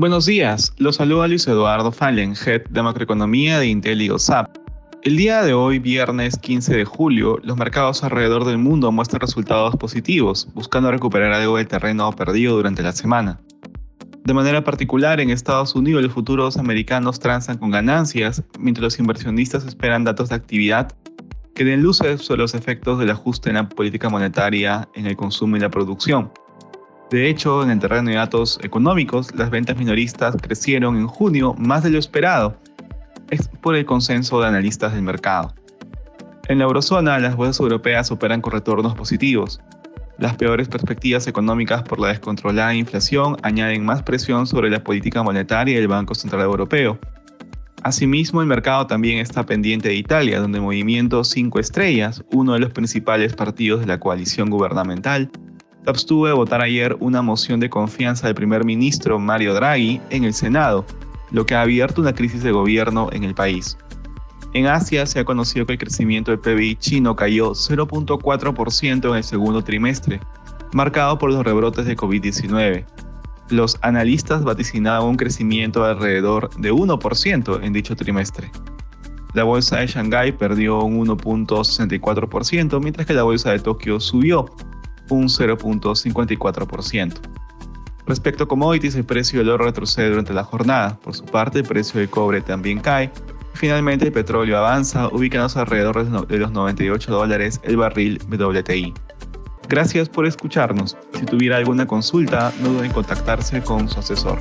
Buenos días, los saluda Luis Eduardo Fallen, Head de Macroeconomía de Intel y El día de hoy, viernes 15 de julio, los mercados alrededor del mundo muestran resultados positivos, buscando recuperar algo del terreno perdido durante la semana. De manera particular, en Estados Unidos los futuros americanos transan con ganancias, mientras los inversionistas esperan datos de actividad que den luces sobre los efectos del ajuste en la política monetaria en el consumo y la producción. De hecho, en el terreno de datos económicos, las ventas minoristas crecieron en junio más de lo esperado, es por el consenso de analistas del mercado. En la eurozona, las bolsas europeas operan con retornos positivos. Las peores perspectivas económicas por la descontrolada inflación añaden más presión sobre la política monetaria del Banco Central Europeo. Asimismo, el mercado también está pendiente de Italia, donde el movimiento 5 estrellas, uno de los principales partidos de la coalición gubernamental, abstuvo de votar ayer una moción de confianza del primer ministro Mario Draghi en el Senado, lo que ha abierto una crisis de gobierno en el país. En Asia se ha conocido que el crecimiento del PBI chino cayó 0.4% en el segundo trimestre, marcado por los rebrotes de COVID-19. Los analistas vaticinaban un crecimiento de alrededor de 1% en dicho trimestre. La bolsa de Shanghái perdió un 1.64%, mientras que la bolsa de Tokio subió un 0.54%. Respecto a commodities, el precio del oro retrocede durante la jornada. Por su parte, el precio del cobre también cae. Finalmente, el petróleo avanza, ubicándose alrededor de los 98 dólares el barril WTI. Gracias por escucharnos. Si tuviera alguna consulta, no duden en contactarse con su asesor.